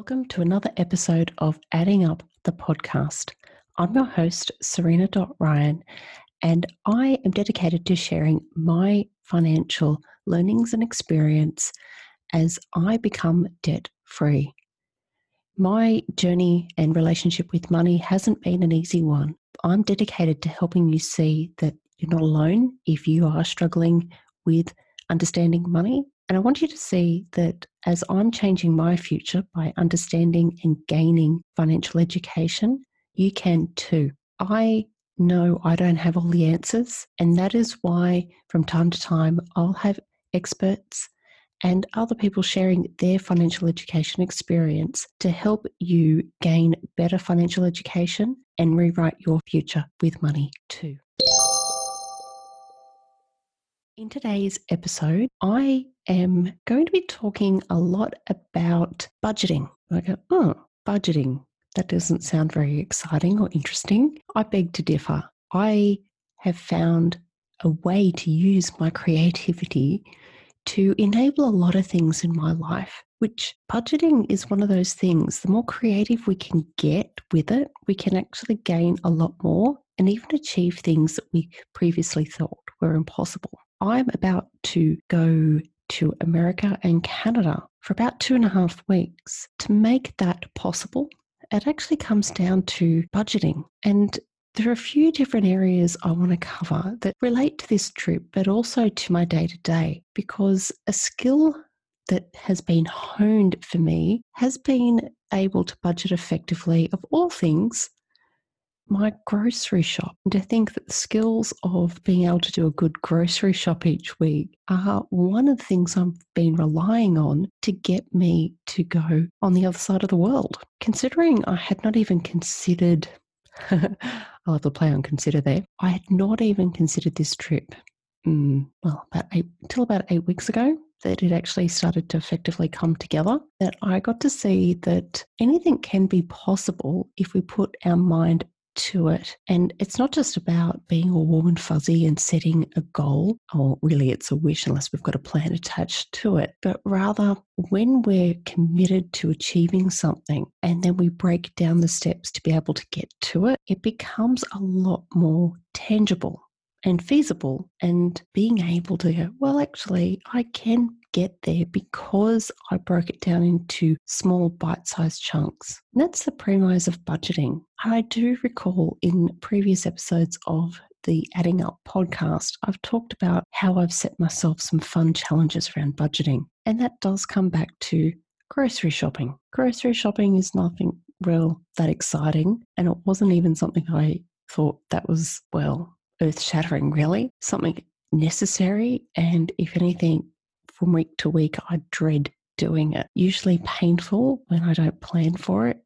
Welcome to another episode of Adding Up the podcast. I'm your host, Serena Ryan, and I am dedicated to sharing my financial learnings and experience as I become debt free. My journey and relationship with money hasn't been an easy one. I'm dedicated to helping you see that you're not alone if you are struggling with understanding money. And I want you to see that as I'm changing my future by understanding and gaining financial education, you can too. I know I don't have all the answers, and that is why from time to time I'll have experts and other people sharing their financial education experience to help you gain better financial education and rewrite your future with money too. In today's episode, I am going to be talking a lot about budgeting. I go, oh, budgeting. That doesn't sound very exciting or interesting. I beg to differ. I have found a way to use my creativity to enable a lot of things in my life, which budgeting is one of those things. The more creative we can get with it, we can actually gain a lot more and even achieve things that we previously thought were impossible. I'm about to go to America and Canada for about two and a half weeks. To make that possible, it actually comes down to budgeting. And there are a few different areas I want to cover that relate to this trip, but also to my day to day, because a skill that has been honed for me has been able to budget effectively of all things my grocery shop. And to think that the skills of being able to do a good grocery shop each week are one of the things I've been relying on to get me to go on the other side of the world. Considering I had not even considered, I'll have to play on consider there, I had not even considered this trip. Mm, well, about eight, until about eight weeks ago, that it actually started to effectively come together, that I got to see that anything can be possible if we put our mind to it. And it's not just about being all warm and fuzzy and setting a goal, or really it's a wish unless we've got a plan attached to it, but rather when we're committed to achieving something and then we break down the steps to be able to get to it, it becomes a lot more tangible and feasible and being able to go, well, actually, I can get there because I broke it down into small bite sized chunks. And that's the premise of budgeting. I do recall in previous episodes of the Adding Up podcast, I've talked about how I've set myself some fun challenges around budgeting. And that does come back to grocery shopping. Grocery shopping is nothing real that exciting. And it wasn't even something I thought that was, well, earth shattering, really. Something necessary. And if anything, from week to week, I dread doing it. Usually painful when I don't plan for it,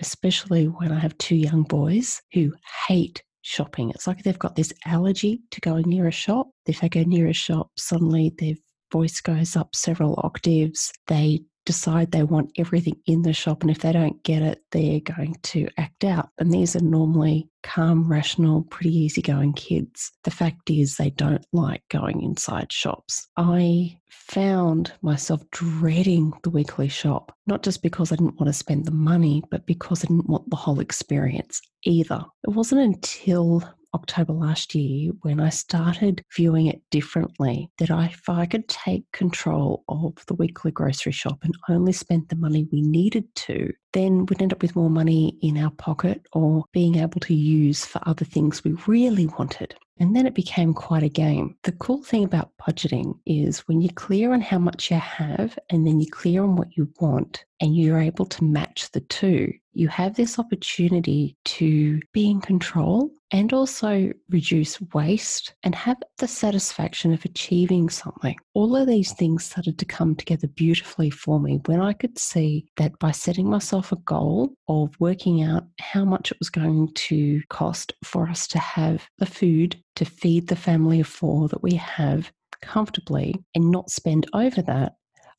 especially when I have two young boys who hate shopping. It's like they've got this allergy to going near a shop. If they go near a shop, suddenly their voice goes up several octaves. They decide they want everything in the shop, and if they don't get it, they're going to act out. And these are normally calm, rational, pretty easygoing kids. The fact is, they don't like going inside shops. I found myself dreading the weekly shop, not just because I didn't want to spend the money, but because I didn't want the whole experience either. It wasn't until October last year when I started viewing it differently that if I could take control of the weekly grocery shop and only spend the money we needed to, then we'd end up with more money in our pocket or being able to use for other things we really wanted. And then it became quite a game. The cool thing about budgeting is when you're clear on how much you have and then you're clear on what you want and you're able to match the two, you have this opportunity to be in control and also reduce waste and have the satisfaction of achieving something. All of these things started to come together beautifully for me when I could see that by setting myself a goal of working out how much it was going to cost for us to have the food to feed the family of four that we have comfortably and not spend over that,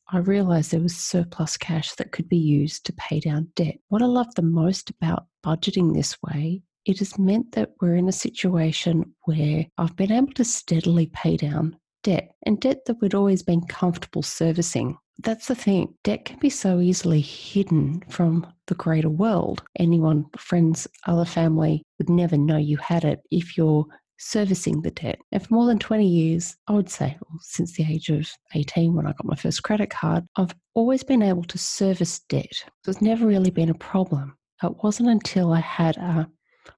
I realized there was surplus cash that could be used to pay down debt. What I love the most about budgeting this way, it has meant that we're in a situation where I've been able to steadily pay down debt and debt that we'd always been comfortable servicing. that's the thing. Debt can be so easily hidden from the greater world. Anyone, friends, other family would never know you had it if you're servicing the debt. And for more than 20 years, I would say, well, since the age of 18 when I got my first credit card, I've always been able to service debt. So it's never really been a problem. It wasn't until I had a,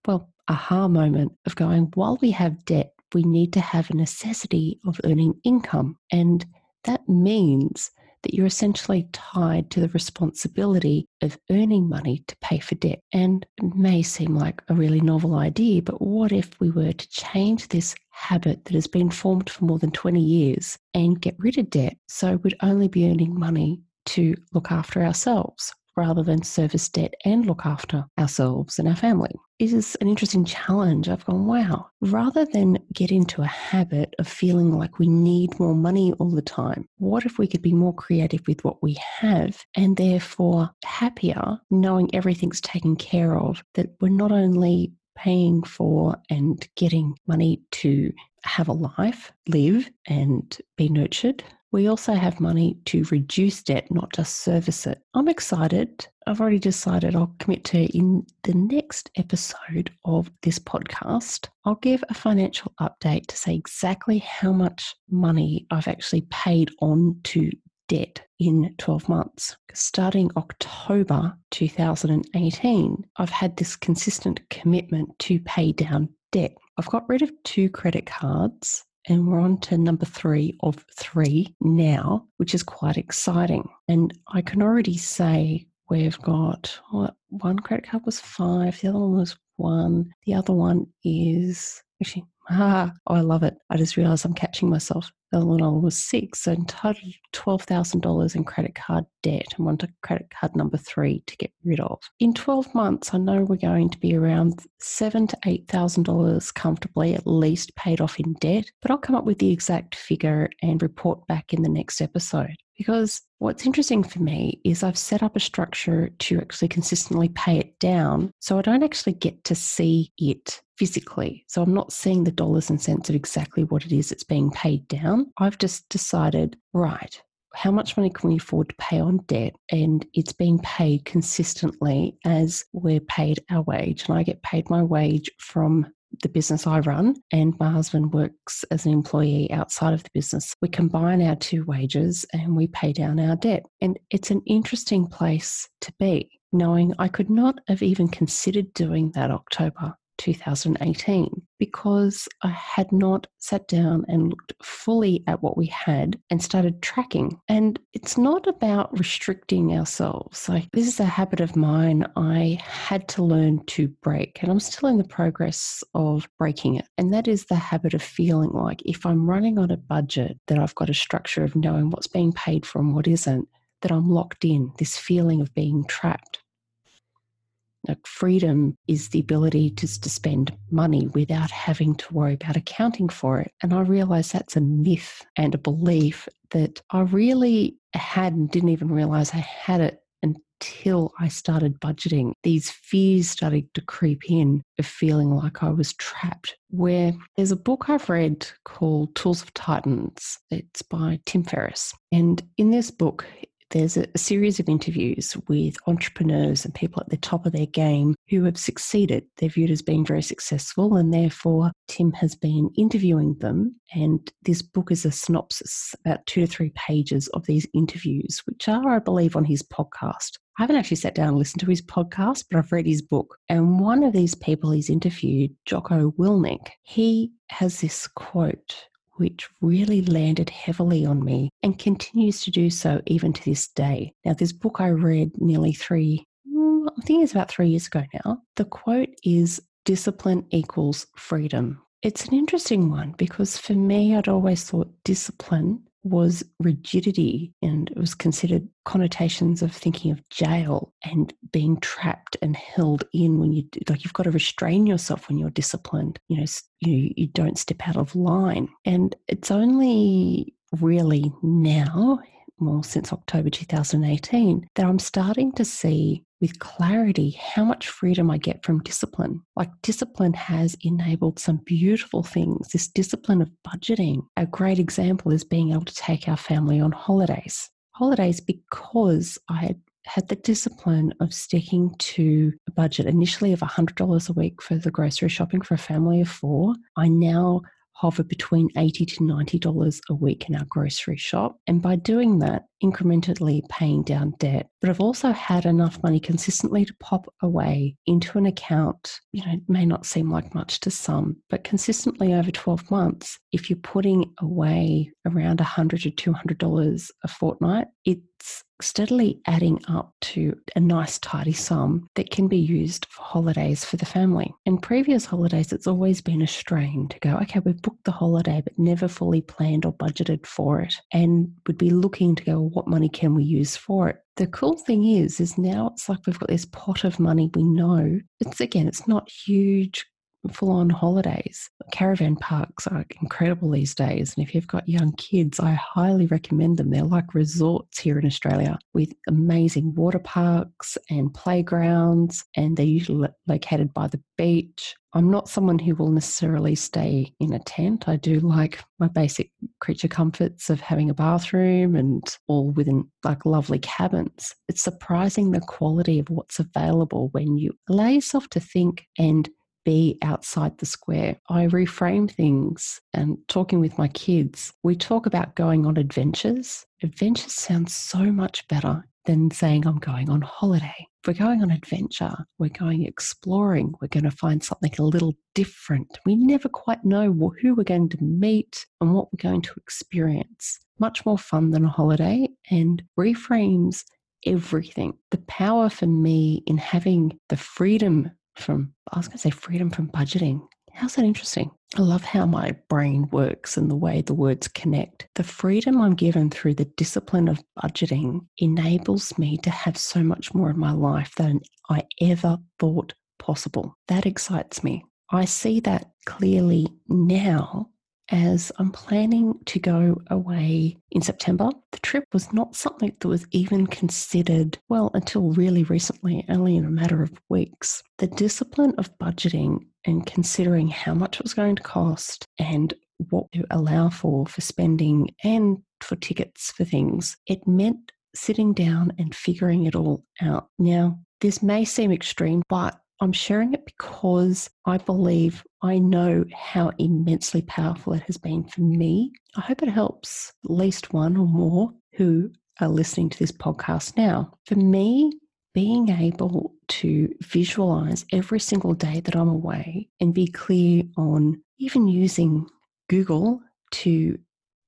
well, aha moment of going, while we have debt, we need to have a necessity of earning income. And that means that you're essentially tied to the responsibility of earning money to pay for debt. And it may seem like a really novel idea, but what if we were to change this habit that has been formed for more than 20 years and get rid of debt so we'd only be earning money to look after ourselves? Rather than service debt and look after ourselves and our family. It is an interesting challenge. I've gone, wow, rather than get into a habit of feeling like we need more money all the time, what if we could be more creative with what we have and therefore happier knowing everything's taken care of, that we're not only paying for and getting money to have a life, live, and be nurtured, we also have money to reduce debt, not just service it. I'm excited. I've already decided I'll commit to in the next episode of this podcast, I'll give a financial update to say exactly how much money I've actually paid on to debt in 12 months. Starting October 2018, I've had this consistent commitment to pay down debt. I've got rid of two credit cards and we're on to number three of three now, which is quite exciting. And I can already say we've got what, one credit card was five, the other one was one, the other one is actually Ah, oh, I love it. I just realized I'm catching myself. Other one was six, in total $12,000 in credit card debt and want a credit card number three to get rid of. In 12 months, I know we're going to be around seven to $8,000 comfortably at least paid off in debt, but I'll come up with the exact figure and report back in the next episode. Because what's interesting for me is I've set up a structure to actually consistently pay it down. So I don't actually get to see it physically. So I'm not seeing the dollars and cents of exactly what it is that's being paid down. I've just decided, right, how much money can we afford to pay on debt? And it's being paid consistently as we're paid our wage. And I get paid my wage from the business I run, and my husband works as an employee outside of the business. We combine our two wages and we pay down our debt. And it's an interesting place to be, knowing I could not have even considered doing that October 2018 because I had not sat down and looked fully at what we had and started tracking. And it's not about restricting ourselves. Like, this is a habit of mine I had to learn to break, and I'm still in the progress of breaking it. And that is the habit of feeling like if I'm running on a budget, that I've got a structure of knowing what's being paid for and what isn't, that I'm locked in, this feeling of being trapped. Like freedom is the ability to, to spend money without having to worry about accounting for it. And I realize that's a myth and a belief that I really had and didn't even realize I had it until I started budgeting. These fears started to creep in of feeling like I was trapped. Where there's a book I've read called Tools of Titans. It's by Tim Ferriss. And in this book, there's a, series of interviews with entrepreneurs and people at the top of their game who have succeeded. They're viewed as being very successful, and therefore, Tim has been interviewing them. And this book is a synopsis, about two to three pages of these interviews, which are, I believe, on his podcast. I haven't actually sat down and listened to his podcast, but I've read his book. And one of these people he's interviewed, Jocko Willink, he has this quote which really landed heavily on me and continues to do so even to this day. Now, this book I read nearly three, mm, I think it's about three years ago now. The quote is discipline equals freedom. It's an interesting one because for me, I'd always thought discipline was rigidity and it was considered connotations of thinking of jail and being trapped and held in when you like you've got to restrain yourself when you're disciplined you know you, you don't step out of line. And it's only really now well since october 2018 that i'm starting to see with clarity how much freedom I get from discipline. Like, discipline has enabled some beautiful things. This discipline of budgeting, a great example is being able to take our family on holidays. holidays because I had had the discipline of sticking to a budget initially of $100 a week for the grocery shopping for a family of four. I now hover between 80 to $90 a week in our grocery shop. And by doing that, incrementally paying down debt. But I've also had enough money consistently to pop away into an account. You know, it may not seem like much to some, but consistently over 12 months, if you're putting away around 100 to $200 a fortnight, it's steadily adding up to a nice tidy sum that can be used for holidays for the family. In previous holidays, it's always been a strain to go, okay, we've booked the holiday, but never fully planned or budgeted for it. And would be looking to go, what money can we use for it? The cool thing is, is now it's like we've got this pot of money we know. It's again, it's not huge full on holidays. Caravan parks are incredible these days. And if you've got young kids, I highly recommend them. They're like resorts here in Australia with amazing water parks and playgrounds, and they're usually located by the beach. I'm not someone who will necessarily stay in a tent. I do like my basic creature comforts of having a bathroom and all within like lovely cabins. It's surprising the quality of what's available when you allow yourself to think and be outside the square. I reframe things and talking with my kids, we talk about going on adventures. Adventures sounds so much better than saying I'm going on holiday. We're going on adventure, we're going exploring, we're going to find something a little different. We never quite know who we're going to meet and what we're going to experience. Much more fun than a holiday and reframes everything. The power for me in having the freedom from, I was going to say freedom from budgeting. How's that interesting? I love how my brain works and the way the words connect. The freedom I'm given through the discipline of budgeting enables me to have so much more in my life than I ever thought possible. That excites me. I see that clearly now as I'm planning to go away in September. The trip was not something that was even considered, well, until really recently, only in a matter of weeks. The discipline of budgeting and considering how much it was going to cost and what to allow for for spending and for tickets for things, it meant sitting down and figuring it all out. Now, this may seem extreme, but I'm sharing it because I believe I know how immensely powerful it has been for me. I hope it helps at least one or more who are listening to this podcast now. For me, being able to visualize every single day that I'm away and be clear on even using Google to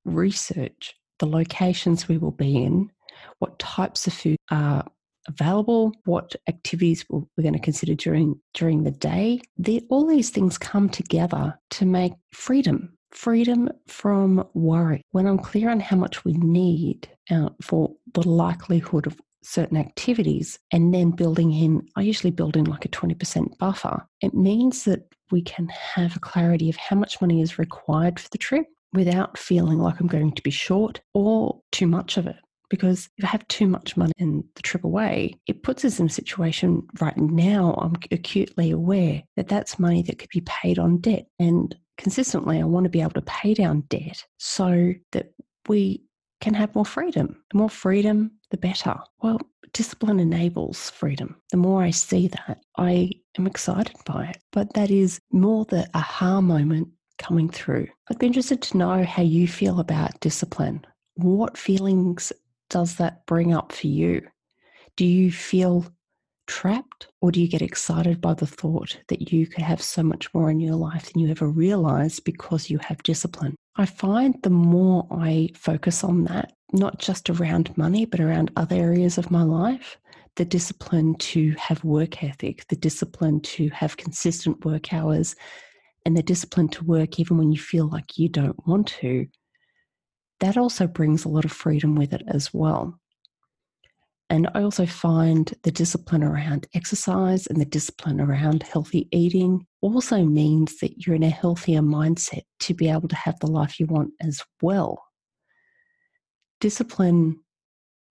research the locations we will be in, what types of food are available, what activities we're going to consider during during the day. all these things come together to make freedom. Freedom from worry. When I'm clear on how much we need uh, for the likelihood of certain activities and then building in, I usually build in like a 20% buffer. It means that we can have a clarity of how much money is required for the trip without feeling like I'm going to be short or too much of it. Because if I have too much money in the trip away, it puts us in a situation right now. I'm acutely aware that that's money that could be paid on debt. And consistently, I want to be able to pay down debt so that we can have more freedom. The more freedom, the better. Well, discipline enables freedom. The more I see that, I am excited by it. But that is more the aha moment coming through. I'd be interested to know how you feel about discipline. What feelings does that bring up for you? Do you feel trapped or do you get excited by the thought that you could have so much more in your life than you ever realized because you have discipline? I find the more I focus on that, not just around money, but around other areas of my life, the discipline to have work ethic, the discipline to have consistent work hours, and the discipline to work even when you feel like you don't want to, that also brings a lot of freedom with it as well. And I also find the discipline around exercise and the discipline around healthy eating also means that you're in a healthier mindset to be able to have the life you want as well. Discipline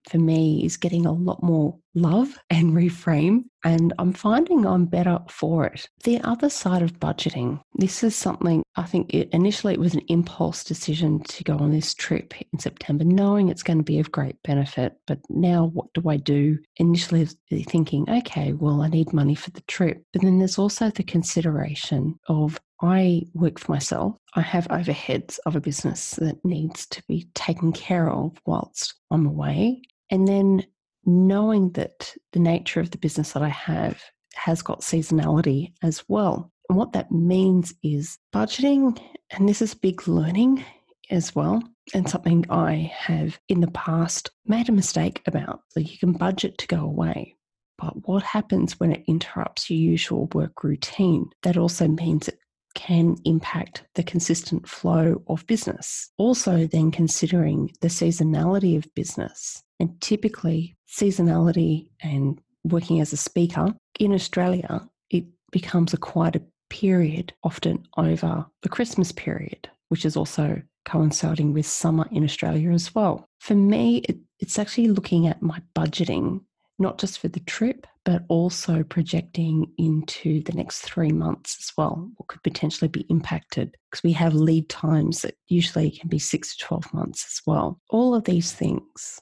for me is getting a lot more love and reframe, and I'm finding I'm better for it. The other side of budgeting, this is something I think it, initially it was an impulse decision to go on this trip in September, knowing it's going to be of great benefit. But now, what do I do? Initially, thinking, okay, well, I need money for the trip. But then there's also the consideration of I work for myself. I have overheads of a business that needs to be taken care of whilst I'm away. And then knowing that the nature of the business that I have has got seasonality as well. And what that means is budgeting, and this is big learning as well, and something I have in the past made a mistake about. So you can budget to go away. But what happens when it interrupts your usual work routine? That also means it can impact the consistent flow of business. Also, then considering the seasonality of business. And typically, seasonality and working as a speaker in Australia, it becomes a quite a period, often over the Christmas period, which is also coinciding with summer in Australia as well. For me, it, it's actually looking at my budgeting, not just for the trip, but also projecting into the next three months as well, what could potentially be impacted, because we have lead times that usually can be six to 12 months as well. All of these things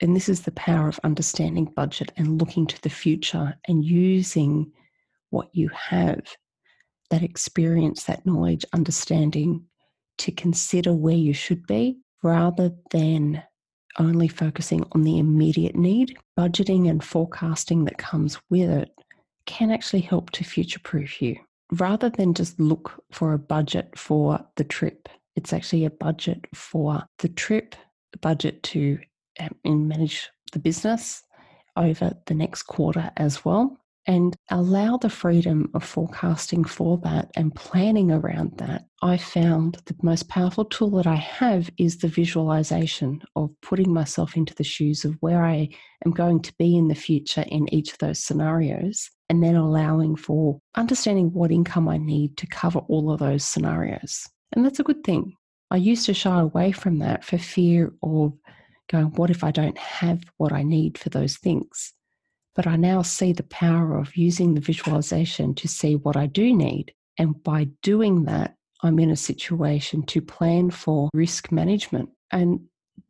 and this is the power of understanding budget and looking to the future and using what you have that experience, that knowledge, understanding to consider where you should be rather than only focusing on the immediate need. Budgeting and forecasting that comes with it can actually help to future proof you rather than just look for a budget for the trip. It's actually a budget for the trip, a budget to um, manage the business over the next quarter as well and allow the freedom of forecasting for that and planning around that. I found the most powerful tool that I have is the visualization of putting myself into the shoes of where I am going to be in the future in each of those scenarios, and then allowing for understanding what income I need to cover all of those scenarios. And that's a good thing. I used to shy away from that for fear of going, what if I don't have what I need for those things? But I now see the power of using the visualization to see what I do need. And by doing that, I'm in a situation to plan for risk management. And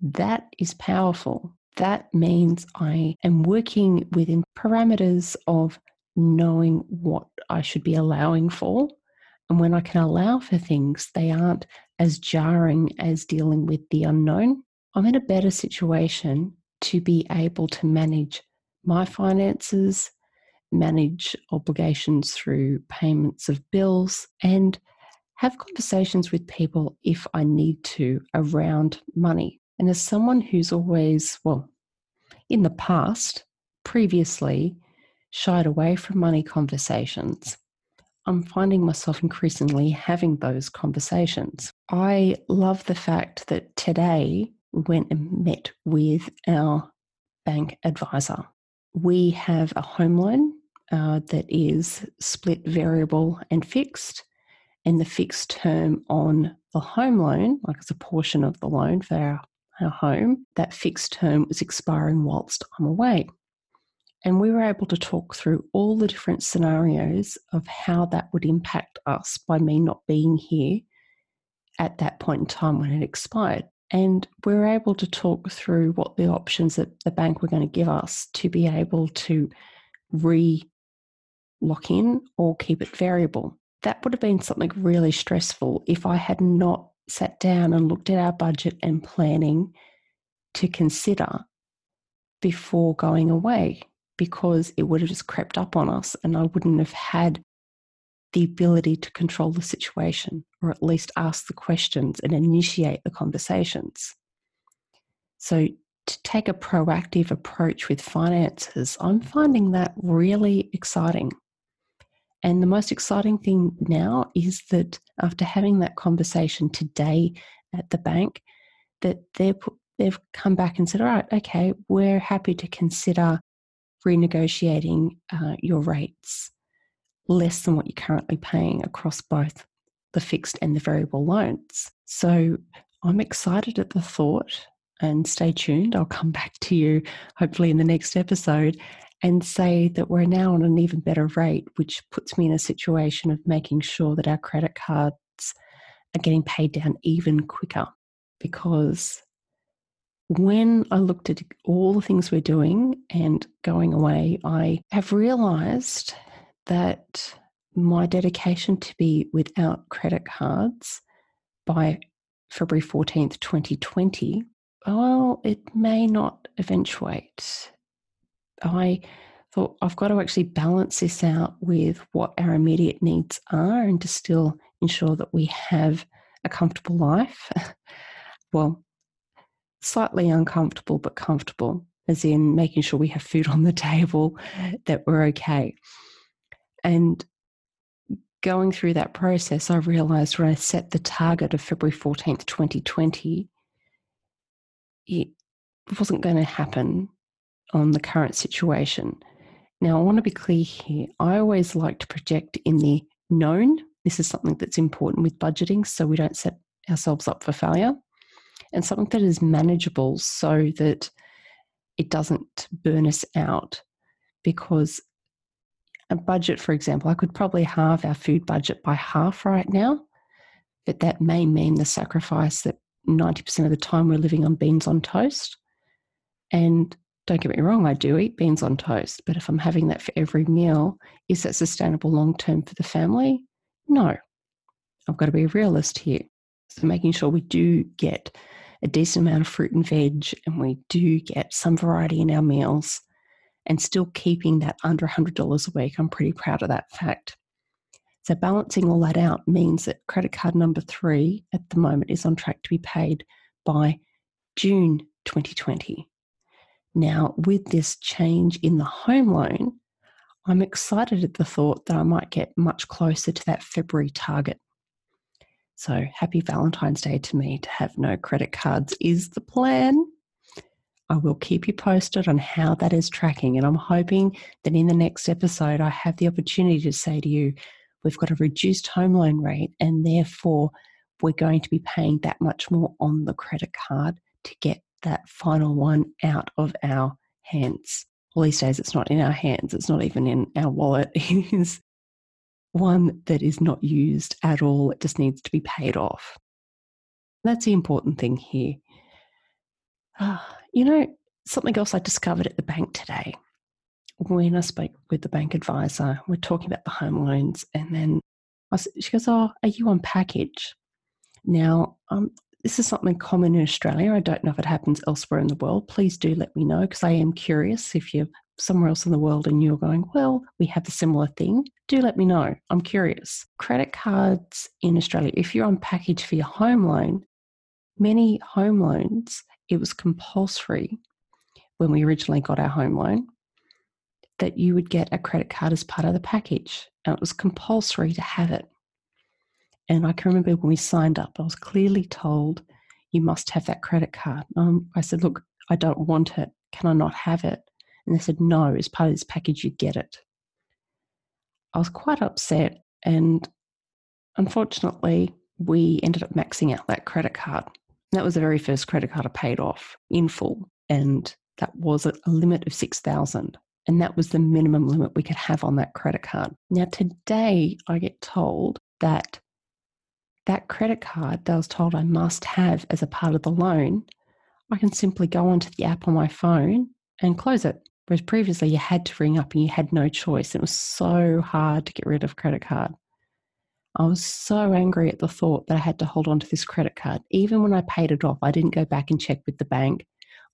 that is powerful. That means I am working within parameters of knowing what I should be allowing for. And when I can allow for things, they aren't as jarring as dealing with the unknown. I'm in a better situation to be able to manage my finances, manage obligations through payments of bills, and have conversations with people if I need to around money. And as someone who's always, well, in the past, previously shied away from money conversations, I'm finding myself increasingly having those conversations. I love the fact that today we went and met with our bank advisor. We have a home loan uh, that is split variable and fixed, and the fixed term on the home loan, like it's a portion of the loan for our, our home, that fixed term was expiring whilst I'm away. And we were able to talk through all the different scenarios of how that would impact us by me not being here at that point in time when it expired. And we were able to talk through what the options that the bank were going to give us to be able to re lock in or keep it variable. That would have been something really stressful if I had not sat down and looked at our budget and planning to consider before going away because it would have just crept up on us and I wouldn't have had the ability to control the situation or at least ask the questions and initiate the conversations. So, to take a proactive approach with finances, I'm finding that really exciting. And the most exciting thing now is that after having that conversation today at the bank, that they're put, they've come back and said, all right, okay, we're happy to consider renegotiating uh, your rates less than what you're currently paying across both the fixed and the variable loans. So I'm excited at the thought and stay tuned. I'll come back to you hopefully in the next episode and say that we're now on an even better rate, which puts me in a situation of making sure that our credit cards are getting paid down even quicker. Because when I looked at all the things we're doing and going away, I have realized that my dedication to be without credit cards by February 14th, 2020, well, it may not eventuate. I thought I've got to actually balance this out with what our immediate needs are and to still ensure that we have a comfortable life. well, slightly uncomfortable, but comfortable, as in making sure we have food on the table, that we're okay. And going through that process, I realized when I set the target of February 14th, 2020, it wasn't going to happen on the current situation. Now, I want to be clear here. I always like to project in the known. This is something that's important with budgeting so we don't set ourselves up for failure, and something that is manageable so that it doesn't burn us out. Because a budget, for example, I could probably halve our food budget by half right now, but that may mean the sacrifice that 90% of the time we're living on beans on toast. And don't get me wrong, I do eat beans on toast, but if I'm having that for every meal, is that sustainable long term for the family? No. I've got to be a realist here. So making sure we do get a decent amount of fruit and veg and we do get some variety in our meals and still keeping that under $100 a week. I'm pretty proud of that fact. So, balancing all that out means that credit card number three at the moment is on track to be paid by June 2020. Now, with this change in the home loan, I'm excited at the thought that I might get much closer to that February target. So, happy Valentine's Day to me to have no credit cards is the plan. I will keep you posted on how that is tracking. And I'm hoping that in the next episode, I have the opportunity to say to you, we've got a reduced home loan rate, and therefore we're going to be paying that much more on the credit card to get that final one out of our hands. Well, these days it's not in our hands, it's not even in our wallet. It is one that is not used at all, it just needs to be paid off. That's the important thing here. Uh, you know, something else I discovered at the bank today when I spoke with the bank advisor, we're talking about the home loans, and then was, she goes, "Oh, are you on package?" Now, um, this is something common in Australia. I don't know if it happens elsewhere in the world. Please do let me know because I am curious. If you're somewhere else in the world and you're going, well, we have a similar thing, do let me know. I'm curious. Credit cards in Australia, if you're on package for your home loan, many home loans, it was compulsory when we originally got our home loan that you would get a credit card as part of the package. And it was compulsory to have it. And I can remember when we signed up, I was clearly told you must have that credit card. Um, I said, Look, I don't want it. Can I not have it? And they said, No, as part of this package, you get it. I was quite upset. And unfortunately, we ended up maxing out that credit card. That was the very first credit card I paid off in full. And that was a limit of 6000 and that was the minimum limit we could have on that credit card. Now, today I get told that that credit card that I was told I must have as a part of the loan, I can simply go onto the app on my phone and close it. Whereas previously you had to ring up and you had no choice. It was so hard to get rid of credit card. I was so angry at the thought that I had to hold on to this credit card. Even when I paid it off, I didn't go back and check with the bank.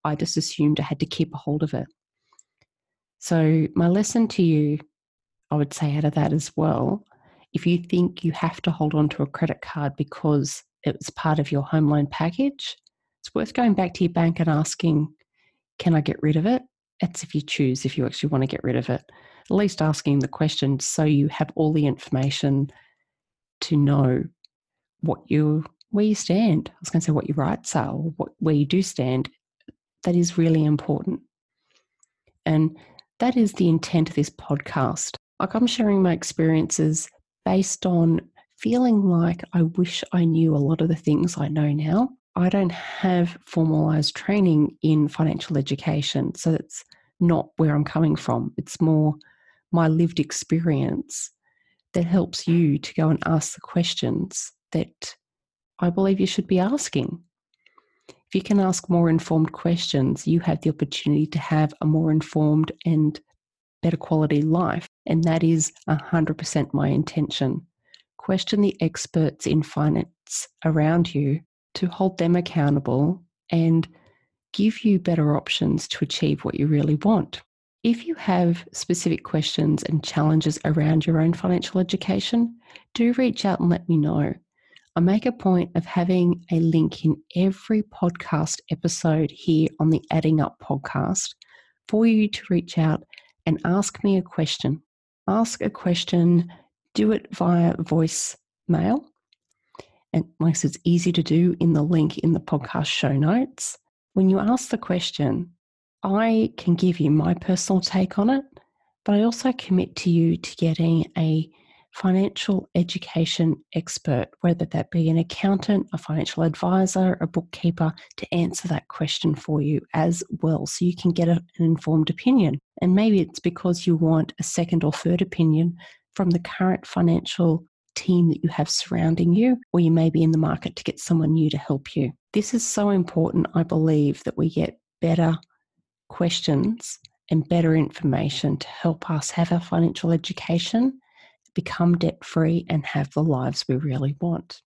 I just assumed I had to keep a hold of it. So, my lesson to you, I would say out of that as well, if you think you have to hold on to a credit card because it's part of your home loan package, it's worth going back to your bank and asking, can I get rid of it? That's if you choose, if you actually want to get rid of it. At least asking the question so you have all the information to know what you where you stand. I was going to say what your rights are, or what, where you do stand. That is really important. And that is the intent of this podcast. Like I'm sharing my experiences based on feeling like I wish I knew a lot of the things I know now. I don't have formalized training in financial education. So that's not where I'm coming from. It's more my lived experience that helps you to go and ask the questions that I believe you should be asking. If you can ask more informed questions, you have the opportunity to have a more informed and better quality life. And that is 100% my intention. Question the experts in finance around you to hold them accountable and give you better options to achieve what you really want. If you have specific questions and challenges around your own financial education, do reach out and let me know. I make a point of having a link in every podcast episode here on the Adding Up podcast for you to reach out and ask me a question. Ask a question, do it via voice mail. And like it's easy to do in the link in the podcast show notes. When you ask the question, I can give you my personal take on it, but I also commit to you to getting a financial education expert, whether that be an accountant, a financial advisor, a bookkeeper, to answer that question for you as well so you can get an informed opinion. And maybe it's because you want a second or third opinion from the current financial team that you have surrounding you, or you may be in the market to get someone new to help you. This is so important, I believe, that we get better questions and better information to help us have our financial education become debt free, and have the lives we really want.